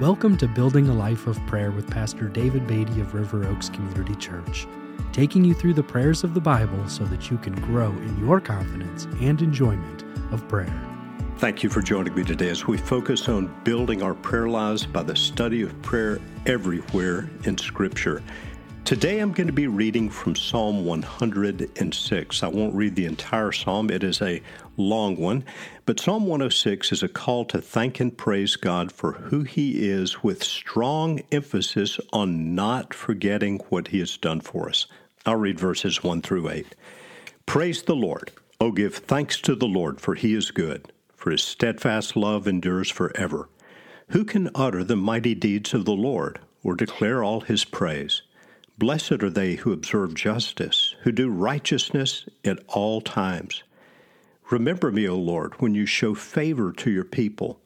Welcome to Building a Life of Prayer with Pastor David Beatty of River Oaks Community Church, taking you through the prayers of the Bible so that you can grow in your confidence and enjoyment of prayer. Thank you for joining me today as we focus on building our prayer lives by the study of prayer everywhere in Scripture. Today I'm going to be reading from Psalm 106. I won't read the entire psalm, it is a long one, but Psalm 106 is a call to thank and praise God for who He is with strong emphasis on not forgetting what He has done for us. I'll read verses 1 through 8. Praise the Lord. Oh, give thanks to the Lord, for He is good, for His steadfast love endures forever. Who can utter the mighty deeds of the Lord or declare all His praise? Blessed are they who observe justice, who do righteousness at all times. Remember me, O Lord, when you show favor to your people.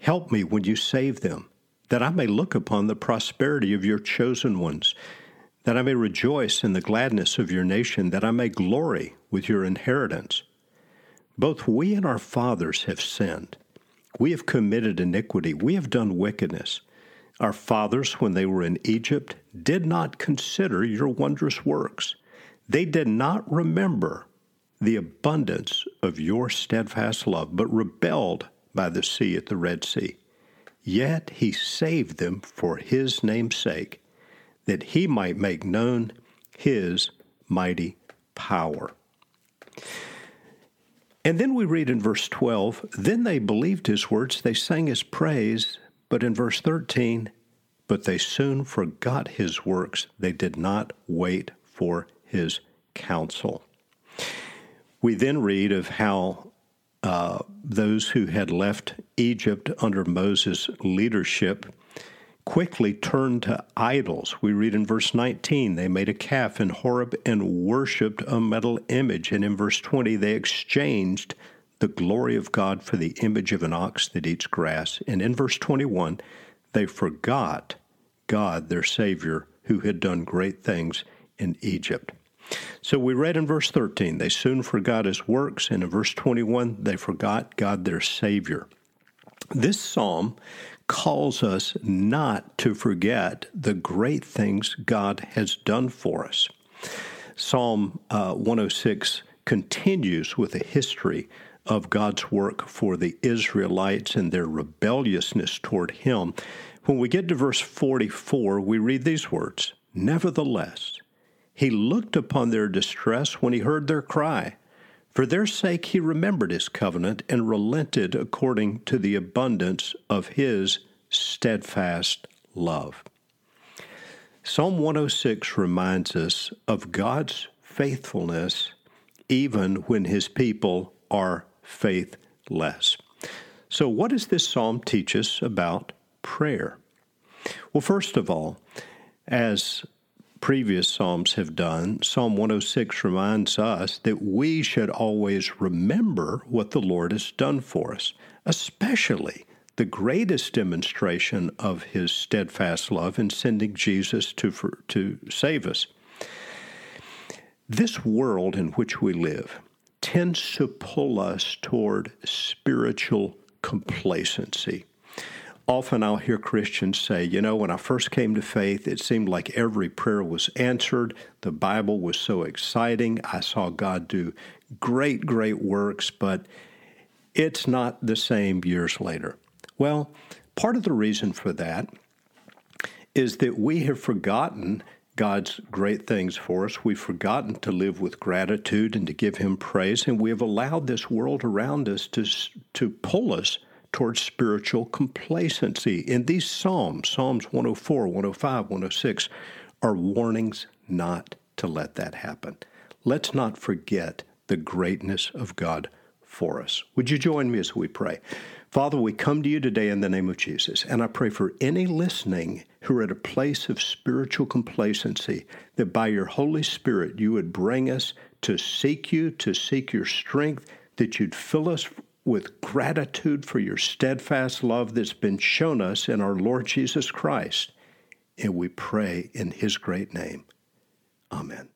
Help me when you save them, that I may look upon the prosperity of your chosen ones, that I may rejoice in the gladness of your nation, that I may glory with your inheritance. Both we and our fathers have sinned. We have committed iniquity. We have done wickedness. Our fathers, when they were in Egypt, did not consider your wondrous works. They did not remember the abundance of your steadfast love, but rebelled by the sea at the Red Sea. Yet he saved them for his name's sake, that he might make known his mighty power. And then we read in verse 12, then they believed his words, they sang his praise, but in verse 13, but they soon forgot his works. They did not wait for his counsel. We then read of how uh, those who had left Egypt under Moses' leadership quickly turned to idols. We read in verse 19, they made a calf in Horeb and worshiped a metal image. And in verse 20, they exchanged the glory of God for the image of an ox that eats grass. And in verse 21, they forgot God, their Savior, who had done great things in Egypt. So we read in verse 13, they soon forgot his works, and in verse 21, they forgot God, their Savior. This psalm calls us not to forget the great things God has done for us. Psalm uh, 106 continues with a history of God's work for the Israelites and their rebelliousness toward Him. When we get to verse 44, we read these words Nevertheless, He looked upon their distress when He heard their cry. For their sake He remembered His covenant and relented according to the abundance of His steadfast love. Psalm 106 reminds us of God's faithfulness even when His people are faithless. So, what does this psalm teach us about prayer? Well, first of all, as previous Psalms have done, Psalm 106 reminds us that we should always remember what the Lord has done for us, especially the greatest demonstration of his steadfast love in sending Jesus to, for, to save us. This world in which we live tends to pull us toward spiritual complacency. Often I'll hear Christians say, you know, when I first came to faith, it seemed like every prayer was answered. The Bible was so exciting. I saw God do great, great works, but it's not the same years later. Well, part of the reason for that is that we have forgotten God's great things for us. We've forgotten to live with gratitude and to give Him praise, and we have allowed this world around us to, to pull us towards spiritual complacency. In these Psalms, Psalms 104, 105, 106, are warnings not to let that happen. Let's not forget the greatness of God for us. Would you join me as we pray? Father, we come to you today in the name of Jesus, and I pray for any listening who are at a place of spiritual complacency, that by your Holy Spirit you would bring us to seek you, to seek your strength, that you'd fill us with gratitude for your steadfast love that's been shown us in our Lord Jesus Christ. And we pray in his great name. Amen.